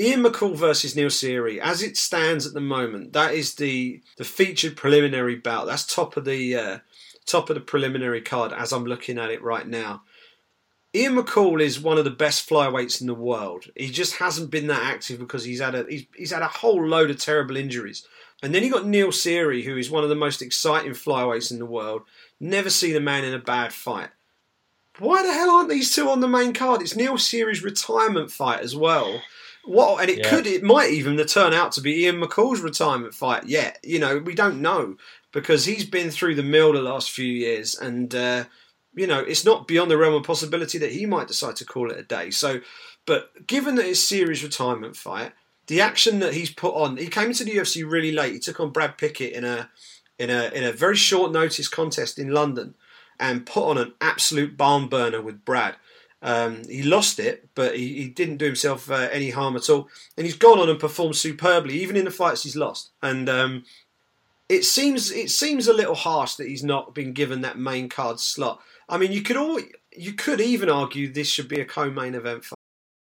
Ian McCall versus Neil Seery, as it stands at the moment, that is the the featured preliminary bout. That's top of the uh, top of the preliminary card as I'm looking at it right now. Ian McCall is one of the best flyweights in the world. He just hasn't been that active because he's had a he's, he's had a whole load of terrible injuries. And then you got Neil Seery, who is one of the most exciting flyweights in the world. Never seen a man in a bad fight. Why the hell aren't these two on the main card? It's Neil Seery's retirement fight as well. What and it Yeah. could it might even turn out to be Ian McCall's retirement fight. Yet you know we don't know because he's been through the mill the last few years, and uh, you know it's not beyond the realm of possibility that he might decide to call it a day. So, but given that it's Seery's retirement fight, the action that he's put on, he came into the UFC really late. He took on Brad Pickett in a in a in a very short notice contest in London, and put on an absolute barn burner with Brad. Um, he lost it, but he, he didn't do himself uh, any harm at all. And he's gone on and performed superbly, even in the fights he's lost. And um, it seems it seems a little harsh that he's not been given that main card slot. I mean, you could all you could even argue this should be a co-main event